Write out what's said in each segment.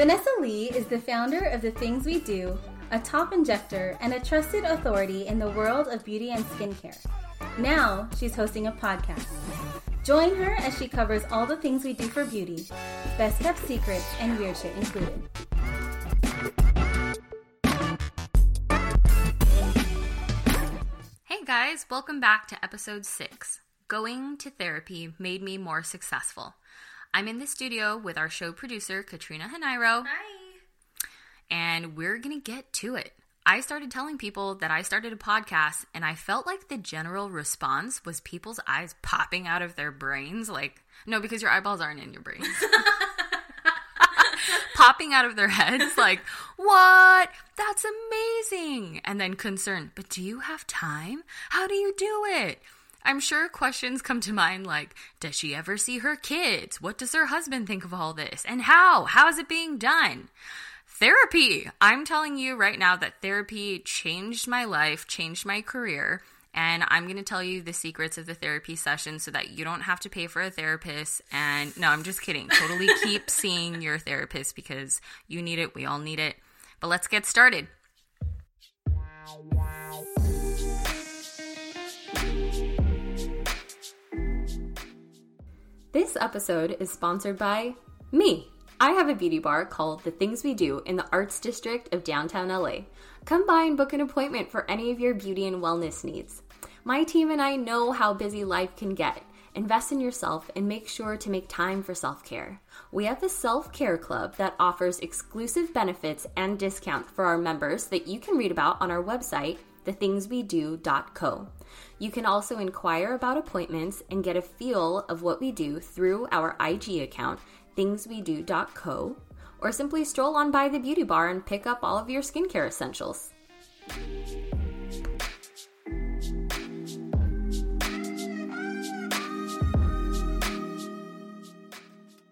Vanessa Lee is the founder of The Things We Do, a top injector, and a trusted authority in the world of beauty and skincare. Now she's hosting a podcast. Join her as she covers all the things we do for beauty, best kept secrets, and weird shit included. Hey guys, welcome back to episode 6. Going to therapy made me more successful. I'm in the studio with our show producer, Katrina Hanairo. Hi. And we're going to get to it. I started telling people that I started a podcast, and I felt like the general response was people's eyes popping out of their brains. Like, no, because your eyeballs aren't in your brains. popping out of their heads, like, what? That's amazing. And then concern, but do you have time? How do you do it? I'm sure questions come to mind like, does she ever see her kids? What does her husband think of all this? And how? How is it being done? Therapy. I'm telling you right now that therapy changed my life, changed my career. And I'm going to tell you the secrets of the therapy session so that you don't have to pay for a therapist. And no, I'm just kidding. Totally keep seeing your therapist because you need it. We all need it. But let's get started. This episode is sponsored by me. I have a beauty bar called The Things We Do in the Arts District of downtown LA. Come by and book an appointment for any of your beauty and wellness needs. My team and I know how busy life can get. Invest in yourself and make sure to make time for self care. We have the Self Care Club that offers exclusive benefits and discounts for our members that you can read about on our website, thethingswedo.co. You can also inquire about appointments and get a feel of what we do through our IG account, thingswedo.co, or simply stroll on by the beauty bar and pick up all of your skincare essentials.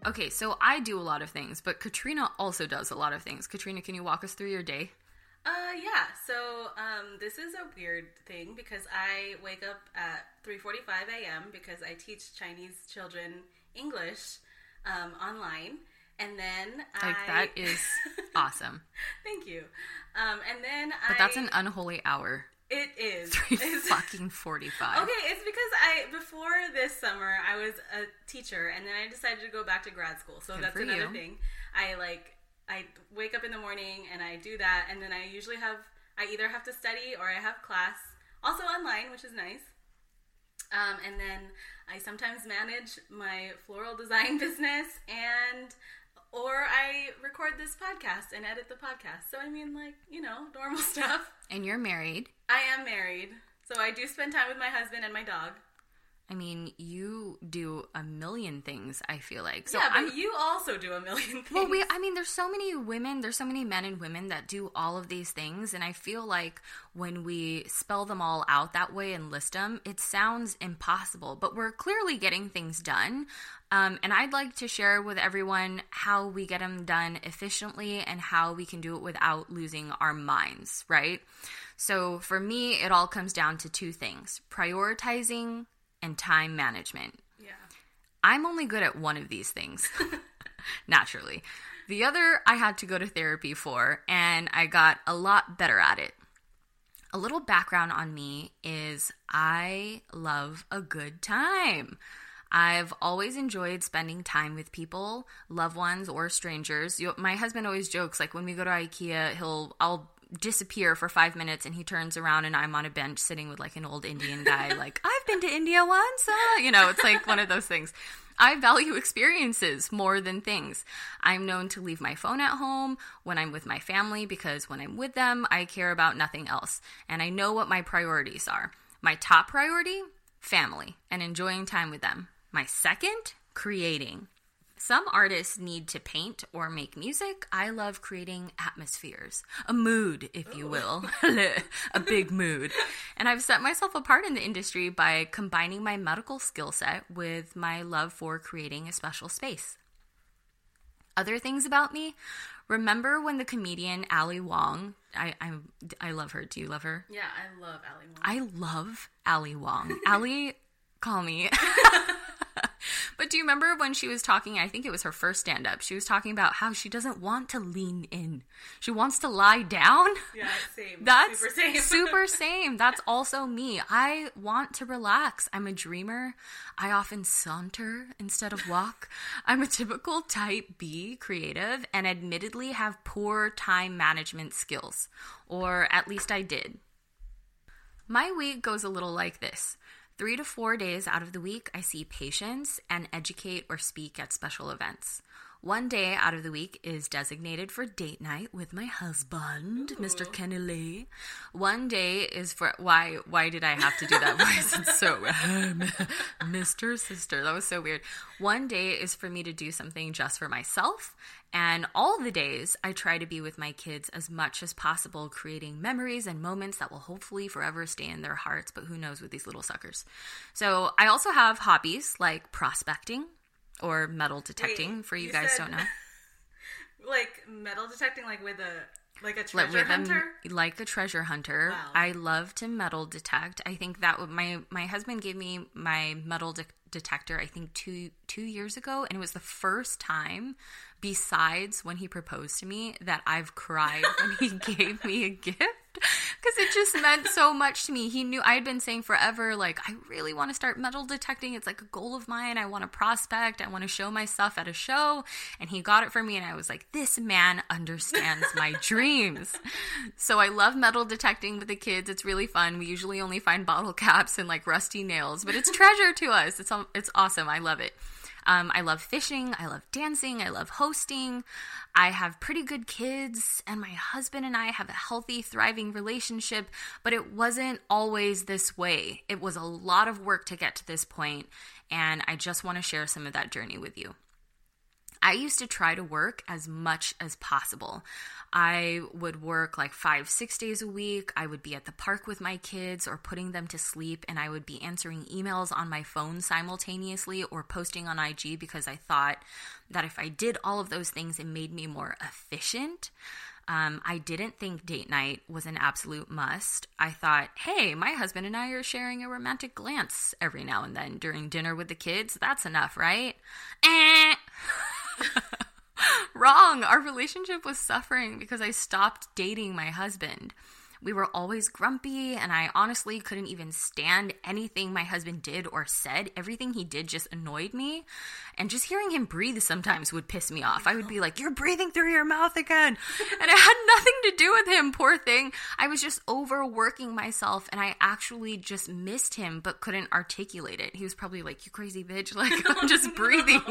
Okay, so I do a lot of things, but Katrina also does a lot of things. Katrina, can you walk us through your day? Uh, yeah. So, um, this is a weird thing because I wake up at 3:45 a.m. because I teach Chinese children English um, online, and then Like I, that is awesome. Thank you. Um, and then I. But I. that's an unholy hour. It is. Three It's- fucking forty-five. Okay, it's because I before this summer I was a teacher and then I decided to go back to grad school. So Good that's another you. thing. I like I wake up in the morning and I do that and then I usually have I either have to study or I have class also online, which is nice. Um, and then I sometimes manage my floral design business and or I record this podcast and edit the podcast. So I mean like, you know, normal stuff. And you're married. I am married. So I do spend time with my husband and my dog. I mean, you do a million things. I feel like so. yeah, but I'm, you also do a million things. well, we. I mean, there's so many women. There's so many men and women that do all of these things, and I feel like when we spell them all out that way and list them, it sounds impossible. But we're clearly getting things done. Um, and I'd like to share with everyone how we get them done efficiently and how we can do it without losing our minds, right? So for me, it all comes down to two things prioritizing and time management. yeah. I'm only good at one of these things, naturally. The other I had to go to therapy for, and I got a lot better at it. A little background on me is I love a good time. I've always enjoyed spending time with people, loved ones or strangers. You, my husband always jokes like when we go to IKEA, he'll I'll disappear for 5 minutes and he turns around and I'm on a bench sitting with like an old Indian guy like I've been to India once. Uh, you know, it's like one of those things. I value experiences more than things. I'm known to leave my phone at home when I'm with my family because when I'm with them, I care about nothing else. And I know what my priorities are. My top priority, family and enjoying time with them. My second, creating. Some artists need to paint or make music. I love creating atmospheres, a mood, if you oh. will, a big mood. And I've set myself apart in the industry by combining my medical skill set with my love for creating a special space. Other things about me remember when the comedian Ali Wong, I, I, I love her. Do you love her? Yeah, I love Ali Wong. I love Ali Wong. Ali, call me. But do you remember when she was talking? I think it was her first stand up. She was talking about how she doesn't want to lean in. She wants to lie down. Yeah, same. That's super same. super same. That's also me. I want to relax. I'm a dreamer. I often saunter instead of walk. I'm a typical type B creative and admittedly have poor time management skills, or at least I did. My week goes a little like this. Three to four days out of the week, I see patients and educate or speak at special events. One day out of the week is designated for date night with my husband, Mr. Kenny Lee. One day is for why why did I have to do that voice? It's so Mr. Sister. That was so weird. One day is for me to do something just for myself, and all the days I try to be with my kids as much as possible, creating memories and moments that will hopefully forever stay in their hearts, but who knows with these little suckers. So, I also have hobbies like prospecting or metal detecting Wait, for you, you guys said- don't know. like metal detecting, like with a like a Like treasure a- hunter. like a treasure hunter. Wow. I love to metal detect. I think that would my my husband gave me my metal de- detector. I think two two years ago, and it was the first time, besides when he proposed to me, that I've cried when he gave me a gift because it just meant so much to me. He knew I had been saying forever, like I really want to start metal detecting. It's like a goal of mine. I want to prospect. I want to show my stuff at a show, and he got it for me, and I was like, this man understands my dreams. So I love metal detecting with the kids. It's really fun. We usually only find bottle caps and like rusty nails, but it's treasure to us. It's it's awesome. I love it. Um, I love fishing. I love dancing. I love hosting. I have pretty good kids, and my husband and I have a healthy, thriving relationship, but it wasn't always this way. It was a lot of work to get to this point, and I just want to share some of that journey with you. I used to try to work as much as possible. I would work like five, six days a week. I would be at the park with my kids or putting them to sleep, and I would be answering emails on my phone simultaneously or posting on IG because I thought that if I did all of those things, it made me more efficient. Um, I didn't think date night was an absolute must. I thought, hey, my husband and I are sharing a romantic glance every now and then during dinner with the kids. That's enough, right? Eh. Wrong. Our relationship was suffering because I stopped dating my husband. We were always grumpy, and I honestly couldn't even stand anything my husband did or said. Everything he did just annoyed me. And just hearing him breathe sometimes would piss me off. I would be like, You're breathing through your mouth again. And it had nothing to do with him, poor thing. I was just overworking myself, and I actually just missed him but couldn't articulate it. He was probably like, You crazy bitch. Like, I'm just breathing.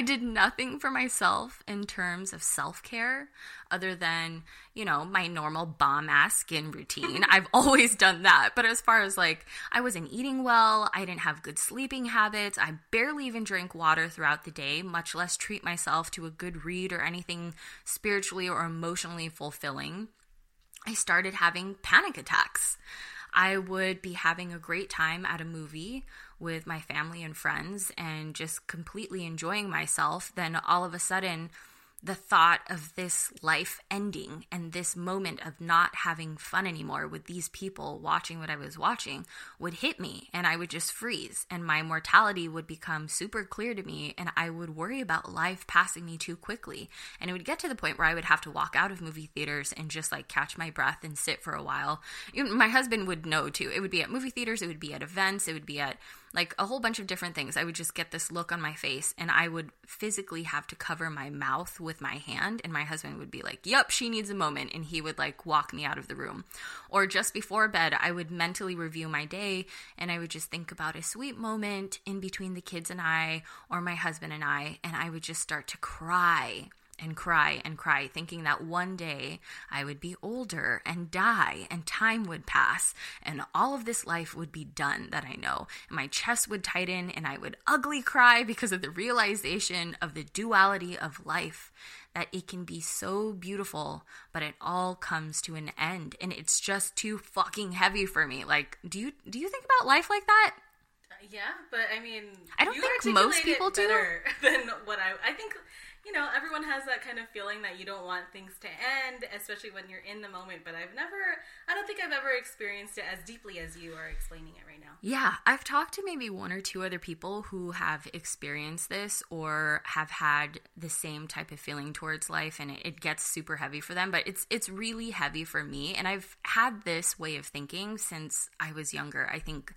I did nothing for myself in terms of self care other than, you know, my normal bomb ass skin routine. I've always done that. But as far as like, I wasn't eating well, I didn't have good sleeping habits, I barely even drank water throughout the day, much less treat myself to a good read or anything spiritually or emotionally fulfilling. I started having panic attacks. I would be having a great time at a movie with my family and friends and just completely enjoying myself. Then all of a sudden, the thought of this life ending and this moment of not having fun anymore with these people watching what I was watching would hit me and I would just freeze and my mortality would become super clear to me and I would worry about life passing me too quickly. And it would get to the point where I would have to walk out of movie theaters and just like catch my breath and sit for a while. My husband would know too. It would be at movie theaters, it would be at events, it would be at like a whole bunch of different things. I would just get this look on my face and I would physically have to cover my mouth with my hand. And my husband would be like, Yep, she needs a moment. And he would like walk me out of the room. Or just before bed, I would mentally review my day and I would just think about a sweet moment in between the kids and I or my husband and I. And I would just start to cry and cry and cry, thinking that one day I would be older and die and time would pass and all of this life would be done that I know. And my chest would tighten and I would ugly cry because of the realization of the duality of life that it can be so beautiful, but it all comes to an end and it's just too fucking heavy for me. Like, do you do you think about life like that? Uh, yeah, but I mean, I don't think most people do. than what I. I think you know, everyone has that kind of feeling that you don't want things to end, especially when you're in the moment. But I've never, I don't think I've ever experienced it as deeply as you are explaining it right now. Yeah, I've talked to maybe one or two other people who have experienced this or have had the same type of feeling towards life, and it, it gets super heavy for them. But it's it's really heavy for me, and I've had this way of thinking since I was younger. I think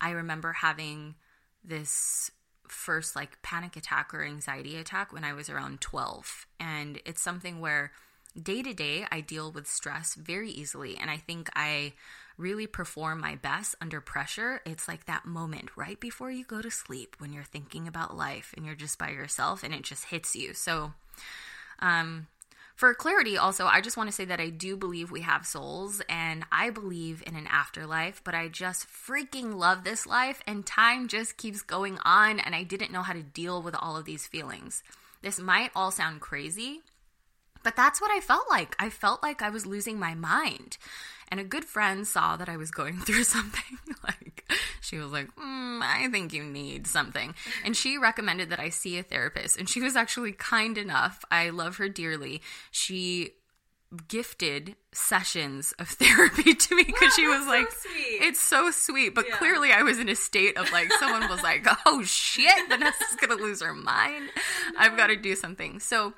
I remember having this first like panic attack or anxiety attack when I was around 12. And it's something where day to day I deal with stress very easily. And I think I really perform my best under pressure. It's like that moment right before you go to sleep when you're thinking about life and you're just by yourself and it just hits you. So, um, for clarity, also, I just want to say that I do believe we have souls and I believe in an afterlife, but I just freaking love this life and time just keeps going on and I didn't know how to deal with all of these feelings. This might all sound crazy, but that's what I felt like. I felt like I was losing my mind. And a good friend saw that I was going through something. like, she was like, mm, I think you need something. And she recommended that I see a therapist. And she was actually kind enough. I love her dearly. She gifted sessions of therapy to me because she was so like sweet. it's so sweet but Yeah. clearly i was in a state of like someone was like oh shit vanessa's gonna lose her mind i've got to do something so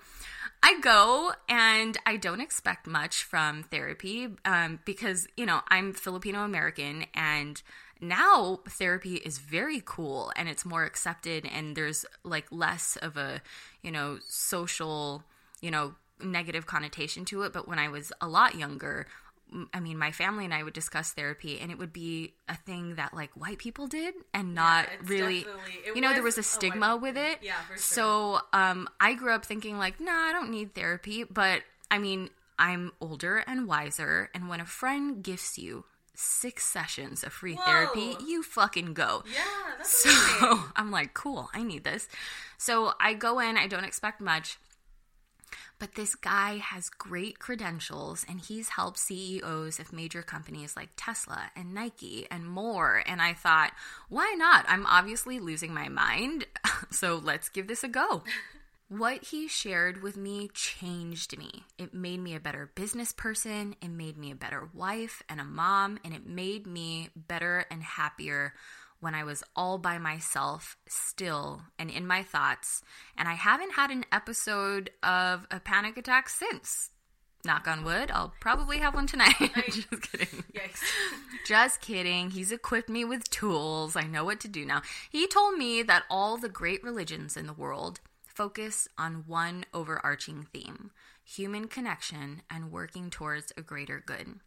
I go and I don't expect much from therapy um, because, you know, I'm Filipino American and now therapy is very cool and it's more accepted and there's like less of a, you know, social, you know, negative connotation to it. But when I was a lot younger, I mean, my family and I would discuss therapy, and it would be a thing that like white people did, and not it's really. You know, there was a a stigma people with it. Yeah, for sure. So, um, I grew up thinking like, nah, I don't need therapy. But I mean, I'm older and wiser, and when a friend gifts you six sessions of free therapy, you fucking go. Yeah, that's So amazing. I'm like, cool, I need this. So I go in, I don't expect much. But this guy has great credentials and he's helped CEOs of major companies like Tesla and Nike and more. And I thought, why not? I'm obviously losing my mind. So let's give this a go. What he shared with me changed me. It made me a better business person, it made me a better wife and a mom, and it made me better and happier when I was all by myself, still and in my thoughts. And I haven't had an episode of a panic attack since. Knock on wood, I'll probably have one tonight. Just kidding. Yikes. Just kidding. He's equipped me with tools. I know what to do now. He told me that all the great religions in the world focus on one overarching theme human connection and working towards a greater good.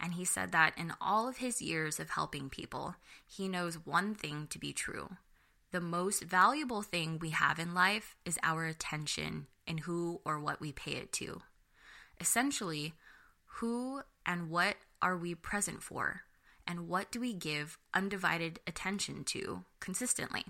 And he said that in all of his years of helping people, he knows one thing to be true. The most valuable thing we have in life is our attention and who or what we pay it to. Essentially, who and what are we present for? And what do we give undivided attention to consistently?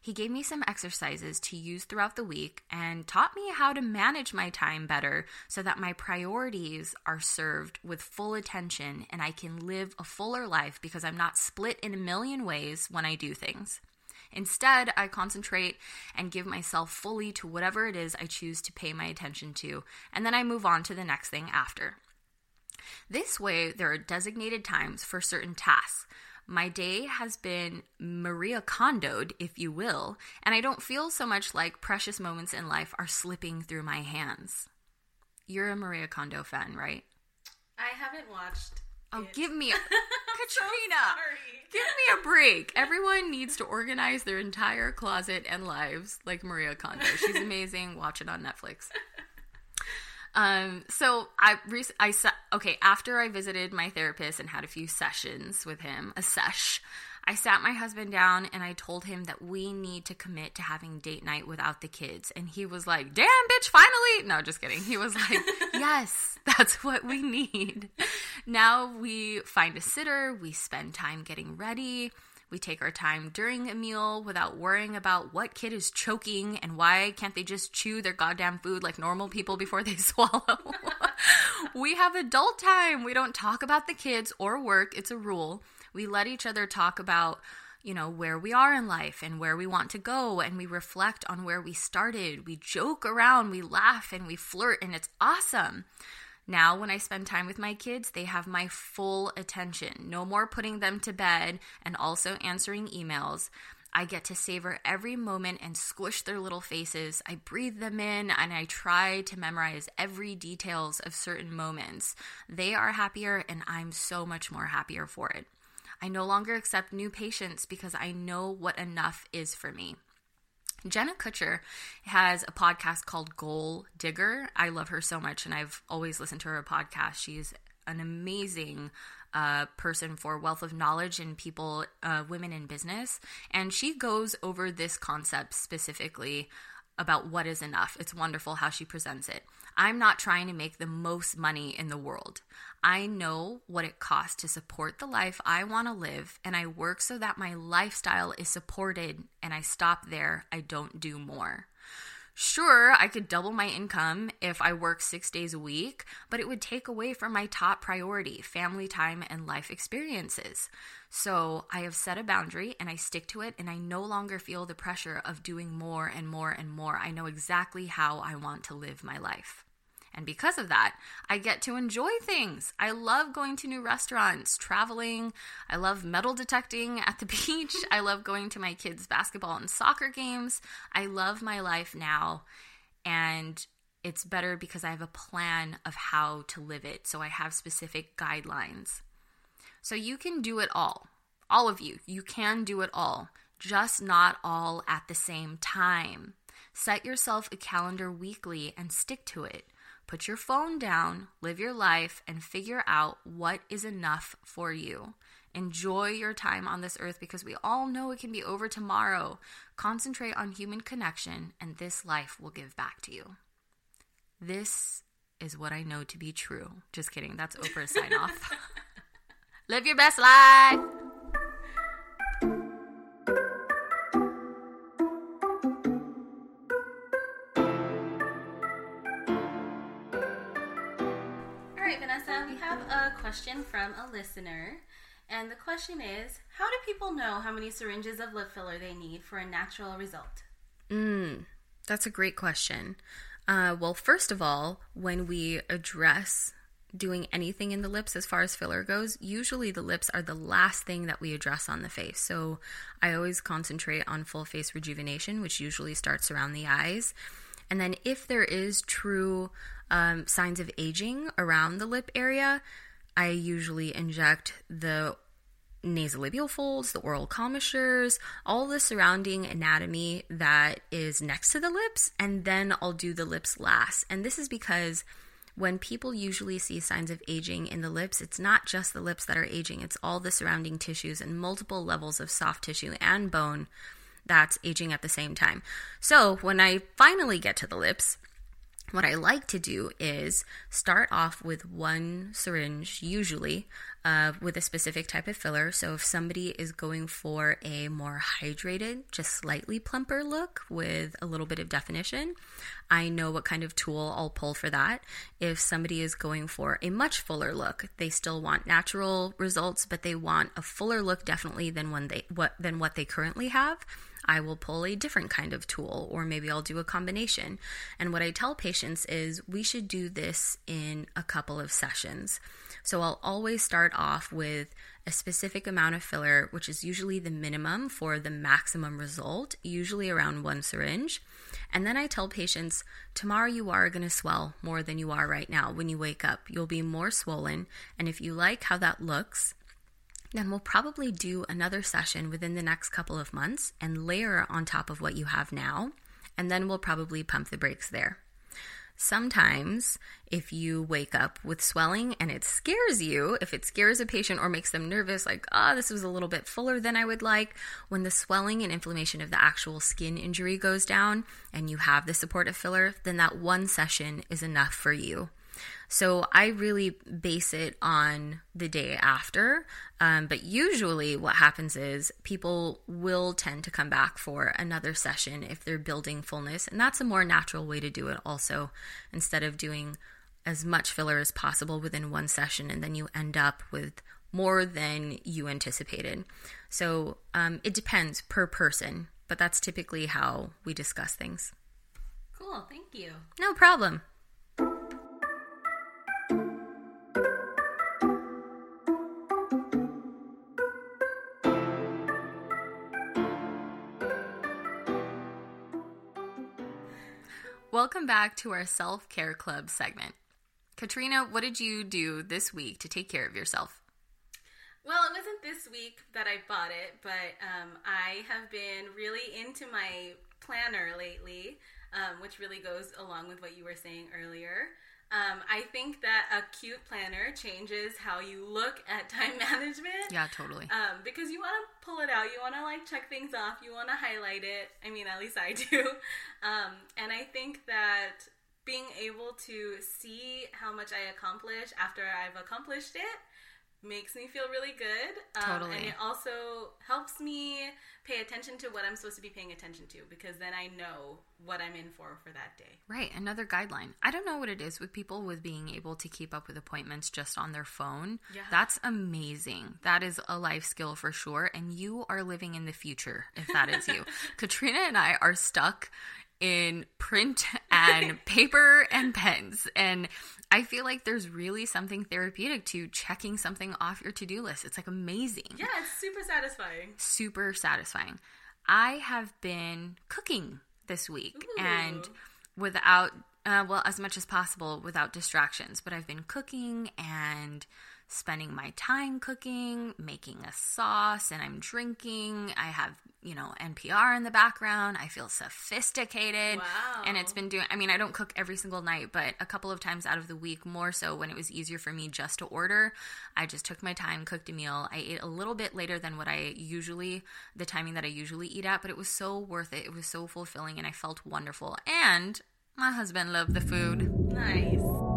He gave me some exercises to use throughout the week and taught me how to manage my time better so that my priorities are served with full attention and I can live a fuller life because I'm not split in a million ways when I do things. Instead, I concentrate and give myself fully to whatever it is I choose to pay my attention to, and then I move on to the next thing after. This way, there are designated times for certain tasks. My day has been Maria Kondoed, if you will, and I don't feel so much like precious moments in life are slipping through my hands. You're a Maria Kondo fan, right? I haven't watched. Oh, it. give me a Katrina. Sorry. Give me a break. Everyone needs to organize their entire closet and lives like Maria Kondo. She's amazing. Watch it on Netflix. Um, so I rec- I sa- okay after I visited my therapist and had a few sessions with him, a sesh. I sat my husband down and I told him that we need to commit to having date night without the kids. And he was like, "Damn, bitch, finally!" No, just kidding. He was like, "Yes, that's what we need." Now we find a sitter. We spend time getting ready. We take our time during a meal without worrying about what kid is choking and why can't they just chew their goddamn food like normal people before they swallow. we have adult time. We don't talk about the kids or work. It's a rule. We let each other talk about you know, where we are in life and where we want to go. And we reflect on where we started. We joke around, we laugh, and we flirt, and it's awesome. Now, when I spend time with my kids, they have my full attention. No more putting them to bed and also answering emails. I get to savor every moment and squish their little faces. I breathe them in and I try to memorize every details of certain moments. They are happier and I'm so much more happier for it. I no longer accept new patients because I know what enough is for me. Jenna Kutcher has a podcast called Goal Digger. I love her so much and I've always listened to her podcast. She's an amazing uh, person for wealth of knowledge and people, uh, women in business. And she goes over this concept specifically about what is enough. It's wonderful how she presents it. I'm not trying to make the most money in the world. I know what it costs to support the life I want to live, and I work so that my lifestyle is supported and I stop there. I don't do more. Sure, I could double my income if I work six days a week, but it would take away from my top priority family time and life experiences. So I have set a boundary and I stick to it, and I no longer feel the pressure of doing more and more and more. I know exactly how I want to live my life. And because of that, I get to enjoy things. I love going to new restaurants, traveling. I love metal detecting at the beach. I love going to my kids' basketball and soccer games. I love my life now. And it's better because I have a plan of how to live it. So I have specific guidelines. So you can do it all. All of you, you can do it all, just not all at the same time. Set yourself a calendar weekly and stick to it. Put your phone down, live your life, and figure out what is enough for you. Enjoy your time on this earth because we all know it can be over tomorrow. Concentrate on human connection, and this life will give back to you. This is what I know to be true. Just kidding. That's Oprah's sign off. live your best life. Question from a listener. And the question is How do people know how many syringes of lip filler they need for a natural result? Mm, that's a great question. Uh, well, first of all, when we address doing anything in the lips as far as filler goes, usually the lips are the last thing that we address on the face. So I always concentrate on full face rejuvenation, which usually starts around the eyes. And then if there is true um, signs of aging around the lip area, I usually inject the nasolabial folds, the oral commissures, all the surrounding anatomy that is next to the lips, and then I'll do the lips last. And this is because when people usually see signs of aging in the lips, it's not just the lips that are aging, it's all the surrounding tissues and multiple levels of soft tissue and bone that's aging at the same time. So when I finally get to the lips, what I like to do is start off with one syringe, usually uh, with a specific type of filler. So, if somebody is going for a more hydrated, just slightly plumper look with a little bit of definition, I know what kind of tool I'll pull for that. If somebody is going for a much fuller look, they still want natural results, but they want a fuller look definitely than when they what than what they currently have. I will pull a different kind of tool, or maybe I'll do a combination. And what I tell patients is we should do this in a couple of sessions. So I'll always start off with a specific amount of filler, which is usually the minimum for the maximum result, usually around one syringe. And then I tell patients, tomorrow you are going to swell more than you are right now. When you wake up, you'll be more swollen. And if you like how that looks, then we'll probably do another session within the next couple of months and layer on top of what you have now. And then we'll probably pump the brakes there. Sometimes, if you wake up with swelling and it scares you, if it scares a patient or makes them nervous, like, ah, oh, this was a little bit fuller than I would like, when the swelling and inflammation of the actual skin injury goes down and you have the supportive filler, then that one session is enough for you. So I really base it on the day after. Um, but usually, what happens is people will tend to come back for another session if they're building fullness. And that's a more natural way to do it, also, instead of doing as much filler as possible within one session and then you end up with more than you anticipated. So um, it depends per person, but that's typically how we discuss things. Cool, thank you. No problem. Welcome back to our self care club segment. Katrina, what did you do this week to take care of yourself? Well, it wasn't this week that I bought it, but um, I have been really into my planner lately, um, which really goes along with what you were saying earlier. Um, I think that a cute planner changes how you look at time management. Yeah, totally. Um, because you want to pull it out, you want to like check things off, you want to highlight it. I mean, at least I do. Um, and I think that being able to see how much I accomplish after I've accomplished it makes me feel really good. Um, Totally. And it also helps me pay attention to what I'm supposed to be paying attention to because then I know what I'm in for for that day. Right, another guideline. I don't know what it is with people with being able to keep up with appointments just on their phone. Yeah. That's amazing. That is a life skill for sure. And you are living in the future if that is you. Katrina and I are stuck in print and paper and pens. And I feel like there's really something therapeutic to checking something off your to do list. It's like amazing Yeah, it's super satisfying. super satisfying. I have been cooking this week Ooh. and without, uh, well, as much as possible without distractions, but I've been cooking and spending my time cooking, making a sauce, and I'm drinking. I have, you know, NPR in the background. I feel sophisticated. Wow. And it's been doing, I mean, I don't cook every single night, but a couple of times out of the week, more so when it was easier for me just to order. I just took my time, cooked a meal. I ate a little bit later than what I usually, the timing that I usually eat at, but it was so worth it. It was so fulfilling and I felt wonderful. And my husband loved the food. Nice.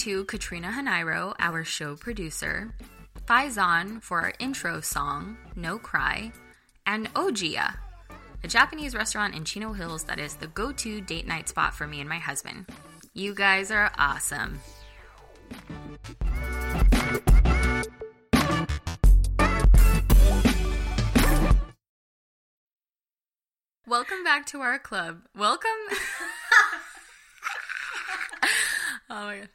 To Katrina Hanairo, our show producer, Faizan for our intro song, No Cry, and Ojiya, a Japanese restaurant in Chino Hills that is the go to date night spot for me and my husband. You guys are awesome. Welcome back to our club. Welcome. oh my god.